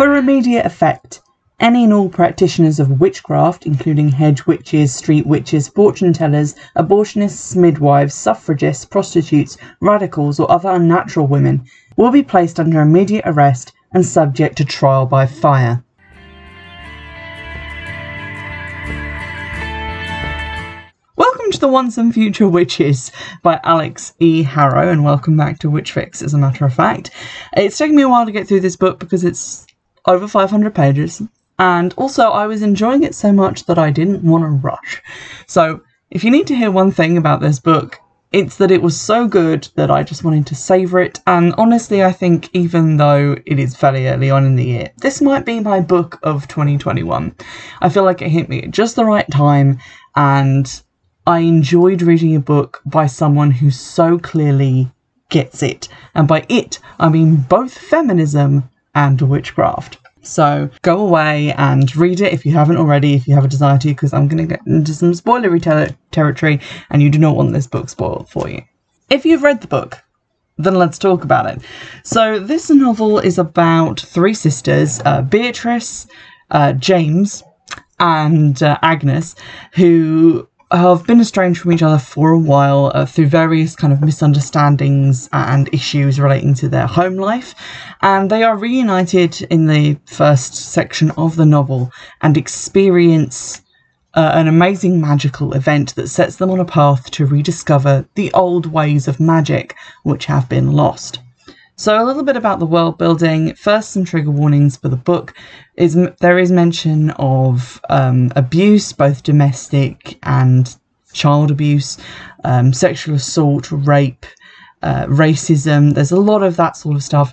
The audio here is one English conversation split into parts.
For immediate effect, any and all practitioners of witchcraft, including hedge witches, street witches, fortune tellers, abortionists, midwives, suffragists, prostitutes, radicals, or other unnatural women, will be placed under immediate arrest and subject to trial by fire. Welcome to the Once and Future Witches by Alix E. Harrow, and welcome back to Witch Fix, as a matter of fact. It's taken me a while to get through this book because it's over 500 pages, and also I was enjoying it so much that I didn't want to rush. So, if you need to hear one thing about this book, it's that it was so good that I just wanted to savour it. And honestly, I think even though it is fairly early on in the year, this might be my book of 2021. I feel like it hit me at just the right time, and I enjoyed reading a book by someone who so clearly gets it. And by it, I mean both feminism and witchcraft. So go away and read it if you haven't already, if you have a desire to, because I'm going to get into some spoilery ter- territory and you do not want this book spoiled for you. If you've read the book, then let's talk about it. So, this novel is about three sisters uh, Beatrice, uh, James, and uh, Agnes, who have been estranged from each other for a while uh, through various kind of misunderstandings and issues relating to their home life. And they are reunited in the first section of the novel and experience uh, an amazing magical event that sets them on a path to rediscover the old ways of magic which have been lost so a little bit about the world building. First, some trigger warnings for the book. Is there is mention of um, abuse, both domestic and child abuse, um, sexual assault, rape, uh, racism. There's a lot of that sort of stuff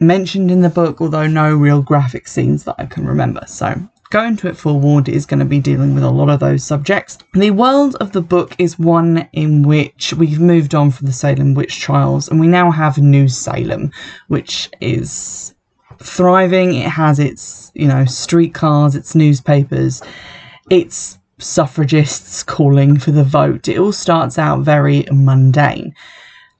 mentioned in the book, although no real graphic scenes that I can remember. So go into it forewarned is going to be dealing with a lot of those subjects. The world of the book is one in which we've moved on from the Salem witch trials and we now have New Salem, which is thriving. It has its, you know, streetcars, its newspapers, its suffragists calling for the vote. It all starts out very mundane.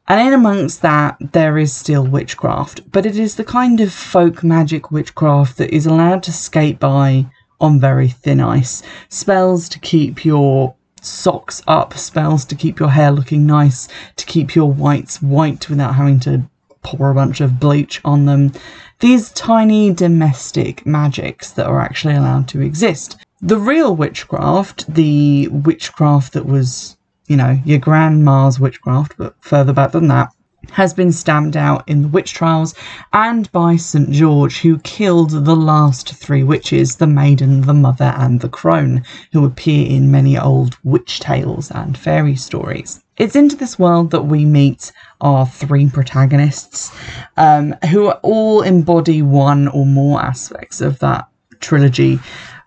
And in amongst that, there is still witchcraft, but it is the kind of folk magic witchcraft that is allowed to skate by on very thin ice. Spells to keep your socks up, spells to keep your hair looking nice, to keep your whites white without having to pour a bunch of bleach on them. These tiny domestic magics that are actually allowed to exist. The real witchcraft, the witchcraft that was, you know, your grandma's witchcraft, but further back than that, has been stamped out in the witch trials and by St. George, who killed the last three witches the maiden, the mother, and the crone, who appear in many old witch tales and fairy stories. It's into this world that we meet our three protagonists, um, who all embody one or more aspects of that trilogy,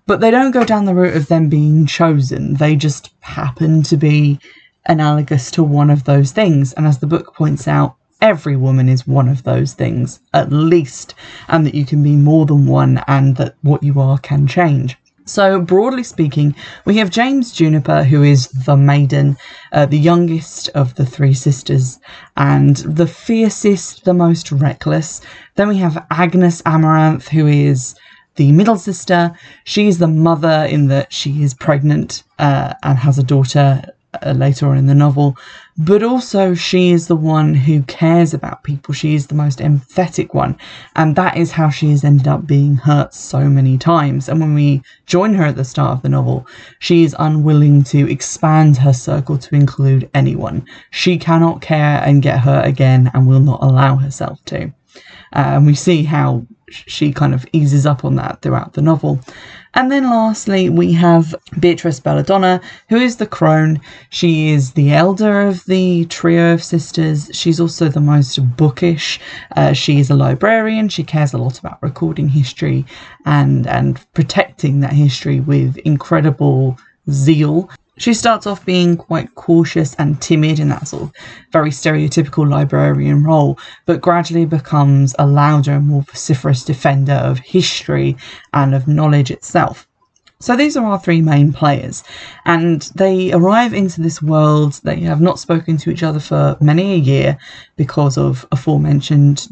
but they don't go down the route of them being chosen. They just happen to be analogous to one of those things. And as the book points out, every woman is one of those things, at least, and that you can be more than one, and that what you are can change. So, broadly speaking, we have James Juniper, who is the maiden, uh, the youngest of the three sisters, and the fiercest, the most reckless. Then we have Agnes Amaranth, who is the middle sister. She is the mother in that she is pregnant uh, and has a daughter uh, later on in the novel, but also she is the one who cares about people. She is the most empathetic one, and that is how she has ended up being hurt so many times. And when we join her at the start of the novel, she is unwilling to expand her circle to include anyone. She cannot care and get hurt again and will not allow herself to. Uh, and we see how she kind of eases up on that throughout the novel. And then lastly, we have Beatrice Belladonna, who is the crone. She is the elder of the trio of sisters. She's also the most bookish. Uh, she is a librarian. She cares a lot about recording history and, and protecting that history with incredible zeal. She starts off being quite cautious and timid in that sort of very stereotypical librarian role, but gradually becomes a louder and more vociferous defender of history and of knowledge itself. So these are our three main players, and they arrive into this world. They have not spoken to each other for many a year because of aforementioned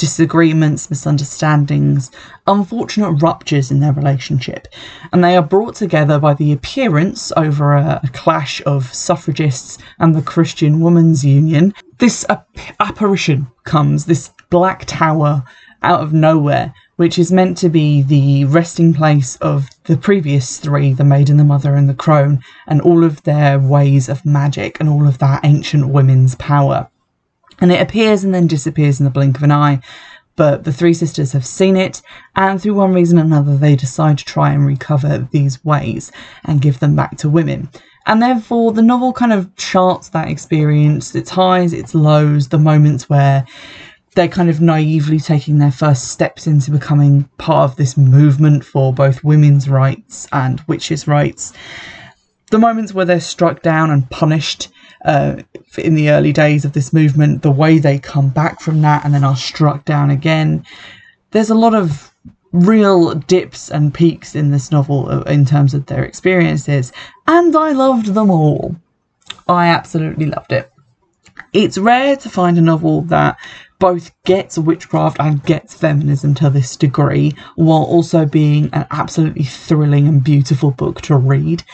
disagreements, misunderstandings, unfortunate ruptures in their relationship, and they are brought together by the appearance over a, a clash of suffragists and the Christian Women's Union. This ap- apparition comes, this black tower out of nowhere, which is meant to be the resting place of the previous three the Maiden, the Mother, and the Crone, and all of their ways of magic and all of that ancient women's power and it appears and then disappears in the blink of an eye. But the three sisters have seen it, and through one reason or another, they decide to try and recover these ways and give them back to women. And therefore, the novel kind of charts that experience its highs, its lows, the moments where they're kind of naively taking their first steps into becoming part of this movement for both women's rights and witches' rights. The moments where they're struck down and punished uh, in the early days of this movement, the way they come back from that and then are struck down again. There's a lot of real dips and peaks in this novel uh, in terms of their experiences, and I loved them all. I absolutely loved it. It's rare to find a novel that both gets witchcraft and gets feminism to this degree, while also being an absolutely thrilling and beautiful book to read.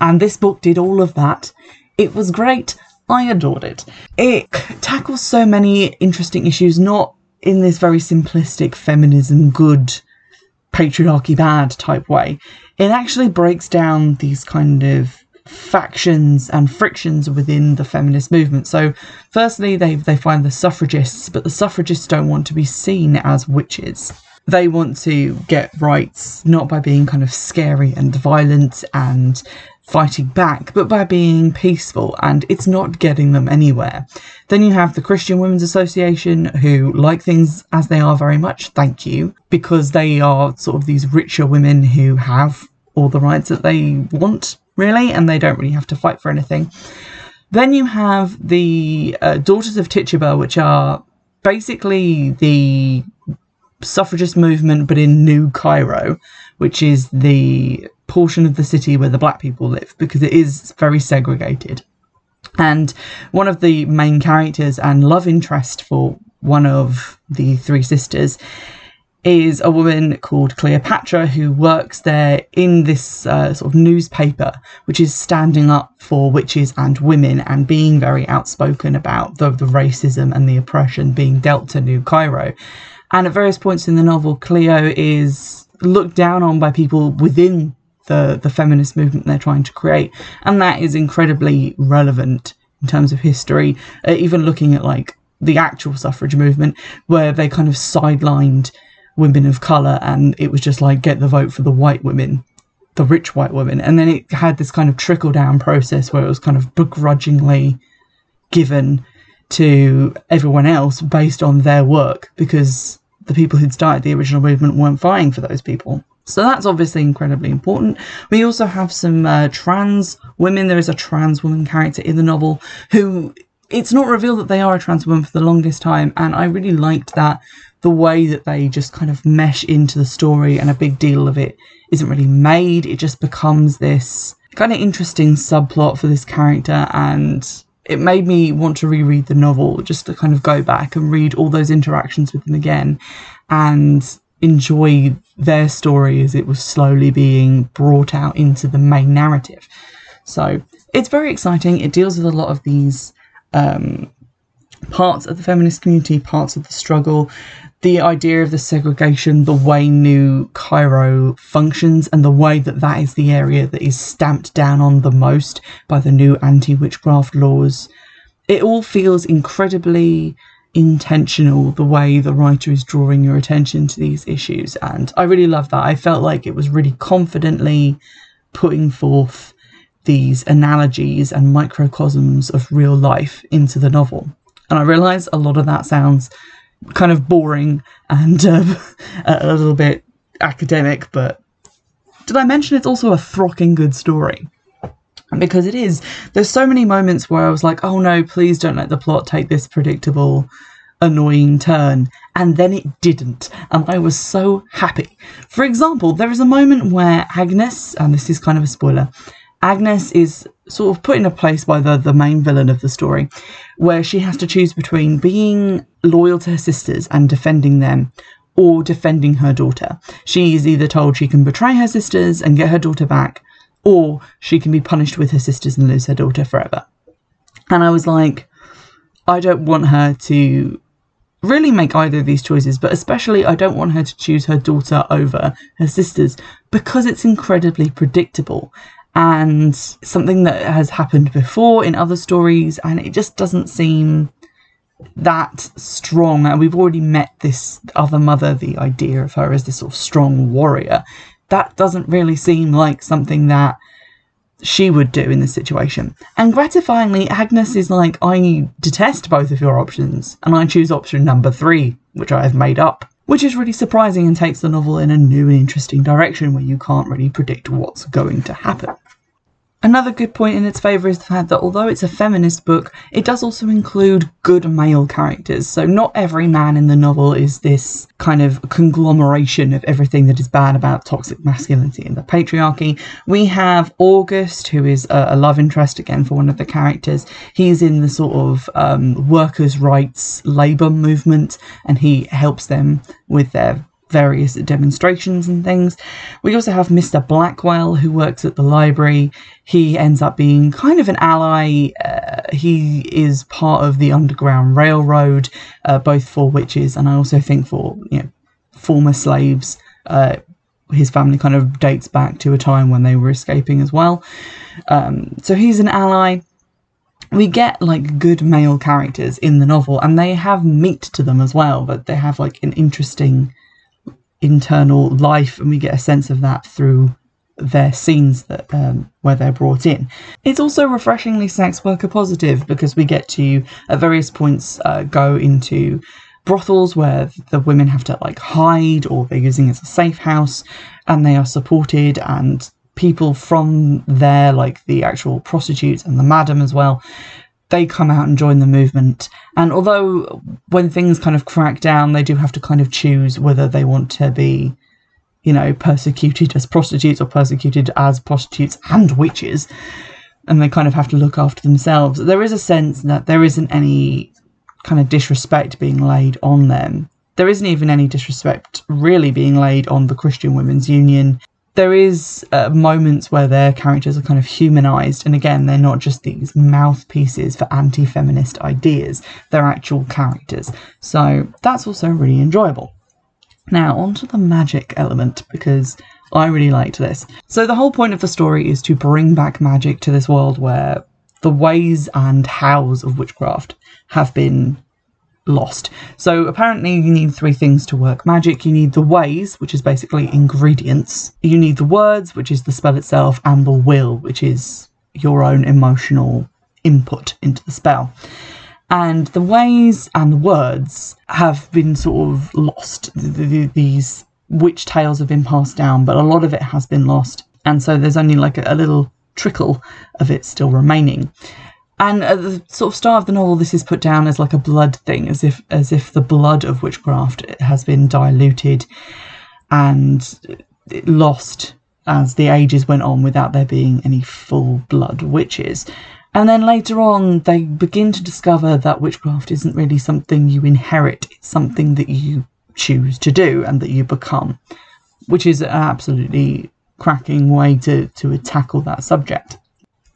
And this book did all of that it was great. I adored it. It tackles so many interesting issues, not in this very simplistic feminism good, patriarchy bad type way. It actually breaks down these kind of factions and frictions within the feminist movement. So, firstly, they they find the suffragists, but the suffragists don't want to be seen as witches. They want to get rights not by being kind of scary and violent and fighting back, but by being peaceful, and it's not getting them anywhere. Then you have the Christian Women's Association, who like things as they are very much, thank you, because they are sort of these richer women who have all the rights that they want, really, and they don't really have to fight for anything. Then you have the uh, Daughters of Tituba, which are basically the suffragist movement, but in New Cairo, which is the portion of the city where the black people live because it is very segregated. And one of the main characters and love interest for one of the three sisters is a woman called Cleopatra who works there in this uh, sort of newspaper, which is standing up for witches and women and being very outspoken about the, the racism and the oppression being dealt to New Cairo. And at various points in the novel, Cleo is looked down on by people within the the feminist movement they're trying to create, and that is incredibly relevant in terms of history. Uh, even looking at like the actual suffrage movement, where they kind of sidelined women of color, and it was just like get the vote for the white women, the rich white women, and then it had this kind of trickle down process where it was kind of begrudgingly given to everyone else based on their work because the people who'd started the original movement weren't vying for those people. So that's obviously incredibly important. We also have some uh, trans women. There is a trans woman character in the novel who it's not revealed that they are a trans woman for the longest time, and I really liked that the way that they just kind of mesh into the story, and a big deal of it isn't really made. It just becomes this kind of interesting subplot for this character, and it made me want to reread the novel just to kind of go back and read all those interactions with them again and enjoy their story as it was slowly being brought out into the main narrative. So it's very exciting. It deals with a lot of these um, parts of the feminist community, parts of the struggle, the idea of the segregation, the way New Cairo functions, and the way that that is the area that is stamped down on the most by the new anti witchcraft laws. It all feels incredibly intentional the way the writer is drawing your attention to these issues and i really love that. I felt like it was really confidently putting forth these analogies and microcosms of real life into the novel. And i realize a lot of that sounds kind of boring and um, a little bit academic but did i mention it's also a throcking good story because it is. There's so many moments where I was like, oh no, please don't let the plot take this predictable, annoying turn. And then it didn't. And I was so happy. For example, there is a moment where Agnes, and this is kind of a spoiler, Agnes is sort of put in a place by the, the main villain of the story where she has to choose between being loyal to her sisters and defending them or defending her daughter. She is either told she can betray her sisters and get her daughter back, or she can be punished with her sisters and lose her daughter forever. And I was like, I don't want her to really make either of these choices, but especially I don't want her to choose her daughter over her sisters because it's incredibly predictable and something that has happened before in other stories, and it just doesn't seem that strong. And we've already met this other mother, the idea of her as this sort of strong warrior. That doesn't really seem like something that she would do in this situation. And gratifyingly, Agnes is like, I detest both of your options, and I choose option number three, which I have made up. Which is really surprising and takes the novel in a new and interesting direction where you can't really predict what's going to happen. Another good point in its favour is the fact that although it's a feminist book, it does also include good male characters. So not every man in the novel is this kind of conglomeration of everything that is bad about toxic masculinity and the patriarchy. We have August, who is a, a love interest again for one of the characters. He's in the sort of um, workers' rights labour movement and he helps them with their various demonstrations and things. We also have Mr. Blackwell, who works at the library. He ends up being kind of an ally. Uh, he is part of the Underground Railroad, uh, both for witches and I also think for you know former slaves. Uh, his family kind of dates back to a time when they were escaping as well. Um, so he's an ally we get like good male characters in the novel and they have meat to them as well but they have like an interesting internal life, and we get a sense of that through their scenes that um, where they're brought in. It's also refreshingly sex worker positive because we get to at various points uh, go into brothels where the women have to like hide or they're using as a safe house and they are supported and people from there like the actual prostitutes and the madam as well they come out and join the movement. And although when things kind of crack down, they do have to kind of choose whether they want to be, you know, persecuted as prostitutes or persecuted as prostitutes and witches. And they kind of have to look after themselves. There is a sense that there isn't any kind of disrespect being laid on them. There isn't even any disrespect really being laid on the Christian Women's Union there is uh, moments where their characters are kind of humanized and again they're not just these mouthpieces for anti-feminist ideas they're actual characters. So that's also really enjoyable. Now onto the magic element because i really liked this. So the whole point of the story is to bring back magic to this world where the ways and hows of witchcraft have been lost. So apparently you need three things to work magic. You need the ways, which is basically ingredients. You need the words, which is the spell itself, and the will, which is your own emotional input into the spell. And the ways and the words have been sort of lost. These witch tales have been passed down, but a lot of it has been lost. And so there's only like a, little trickle of it still remaining. And at the sort of start of the novel, this is put down as like a blood thing, as if as if the blood of witchcraft has been diluted and lost as the ages went on without there being any full blood witches. And then later on, they begin to discover that witchcraft isn't really something you inherit, it's something that you choose to do and that you become, which is an absolutely cracking way to, to tackle that subject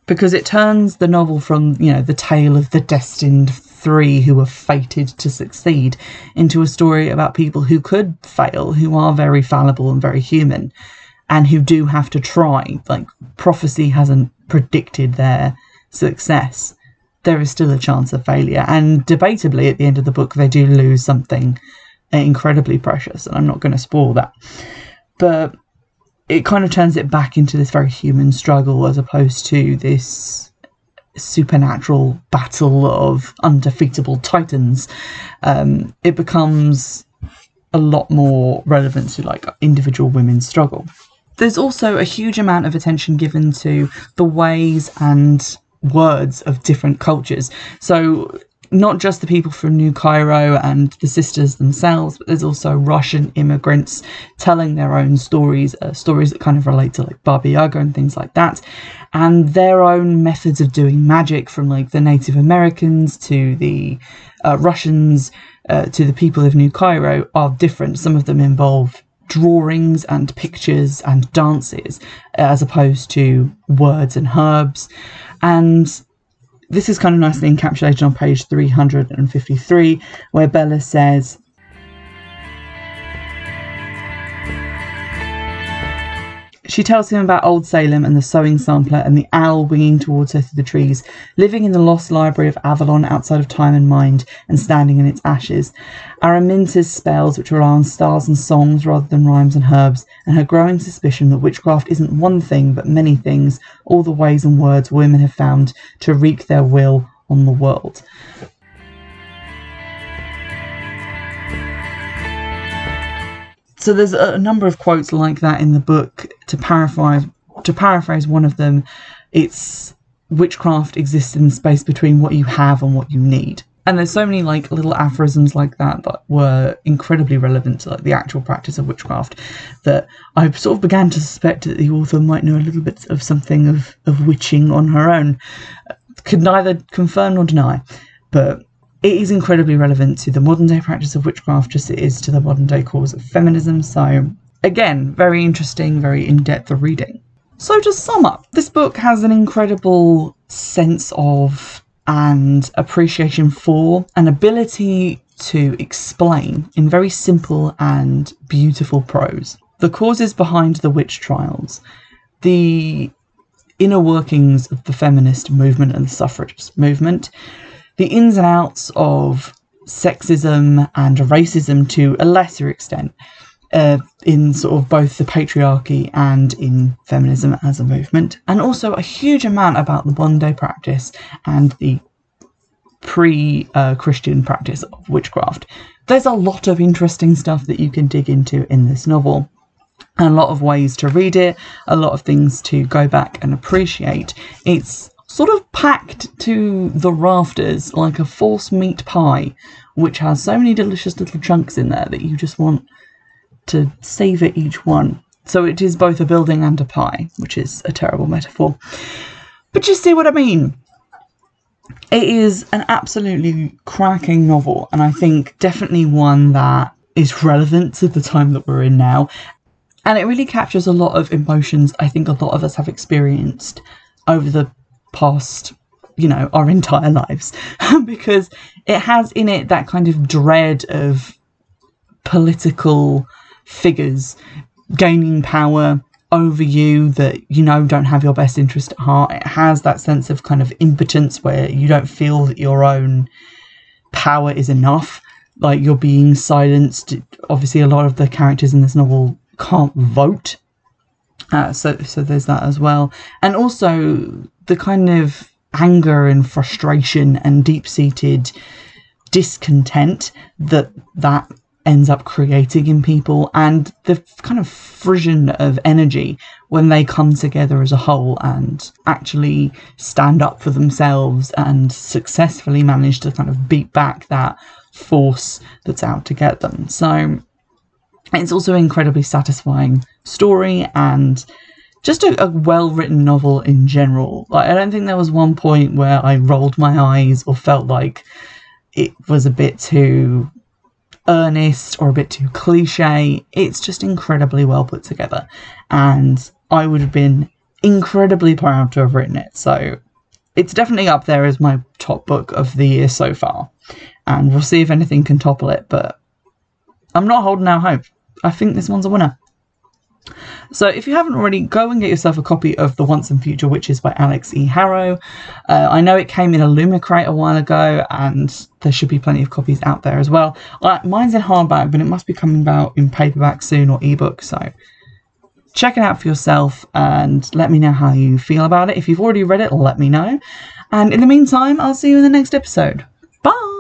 because it turns the novel from, you know, the tale of the destined three who were fated to succeed into a story about people who could fail, who are very fallible and very human, and who do have to try. Like, prophecy hasn't predicted their success. There is still a chance of failure. And debatably, at the end of the book, they do lose something incredibly precious, and I'm not going to spoil that. But it kind of turns it back into this very human struggle as opposed to this supernatural battle of undefeatable titans. Um, it becomes a lot more relevant to like individual women's struggle. There's also a huge amount of attention given to the ways and words of different cultures. So not just the people from New Cairo and the sisters themselves, but there's also Russian immigrants telling their own stories, uh, stories that kind of relate to like Baba Yaga and things like that. and their own methods of doing magic, from like the Native Americans to the uh, Russians uh, to the people of New Cairo, are different. Some of them involve drawings and pictures and dances as opposed to words and herbs. And this is kind of nicely encapsulated on page 353, where Bella says, She tells him about Old Salem and the sewing sampler and the owl winging towards her through the trees, living in the lost library of Avalon outside of time and mind and standing in its ashes. Araminta's spells, which rely on stars and songs rather than rhymes and herbs, and her growing suspicion that witchcraft isn't one thing but many things, all the ways and words women have found to wreak their will on the world. So there's a number of quotes like that in the book. To paraphrase, to paraphrase one of them, it's witchcraft exists in the space between what you have and what you need. And there's so many like little aphorisms like that that were incredibly relevant to like the actual practice of witchcraft that I sort of began to suspect that the author might know a little bit of something of, of witching on her own. Could neither confirm nor deny, but it is incredibly relevant to the modern day practice of witchcraft, just as it is to the modern day cause of feminism. So, again, very interesting, very in depth reading. So, to sum up, this book has an incredible sense of and appreciation for an ability to explain in very simple and beautiful prose the causes behind the witch trials, the inner workings of the feminist movement and the suffragist movement, the ins and outs of sexism and racism to a lesser extent uh, in sort of both the patriarchy and in feminism as a movement, and also a huge amount about the Bondo practice and the pre Christian practice of witchcraft. There's a lot of interesting stuff that you can dig into in this novel. A lot of ways to read it, a lot of things to go back and appreciate. It's sort of packed to the rafters like a force meat pie, which has so many delicious little chunks in there that you just want to savour each one. So it is both a building and a pie, which is a terrible metaphor. But you see what I mean? It is an absolutely cracking novel, and I think definitely one that is relevant to the time that we're in now. And it really captures a lot of emotions I think a lot of us have experienced over the past you know our entire lives. Because it has in it that kind of dread of political figures gaining power over you that you know don't have your best interest at heart. It has that sense of kind of impotence where you don't feel that your own power is enough. Like you're being silenced. Obviously a lot of the characters in this novel can't vote. Uh, so so there's that as well. And also the kind of anger and frustration and deep seated discontent that that ends up creating in people and the kind of frisson of energy when they come together as a whole and actually stand up for themselves and successfully manage to kind of beat back that force that's out to get them. So it's also an incredibly satisfying story and just a, a well written novel in general. Like I don't think there was one point where I rolled my eyes or felt like it was a bit too earnest or a bit too cliche. It's just incredibly well put together, and I would have been incredibly proud to have written it. So it's definitely up there as my top book of the year so far, and we'll see if anything can topple it. But I'm not holding out hope. I think this one's a winner. So if you haven't already, go and get yourself a copy of The Once and Future Witches by Alix E. Harrow. Uh, I know it came in a Lumicrate a while ago, and there should be plenty of copies out there as well. Uh, mine's in hardback, but it must be coming out in paperback soon or ebook, so check it out for yourself and let me know how you feel about it. If you've already read it, let me know. And in the meantime, I'll see you in the next episode. Bye!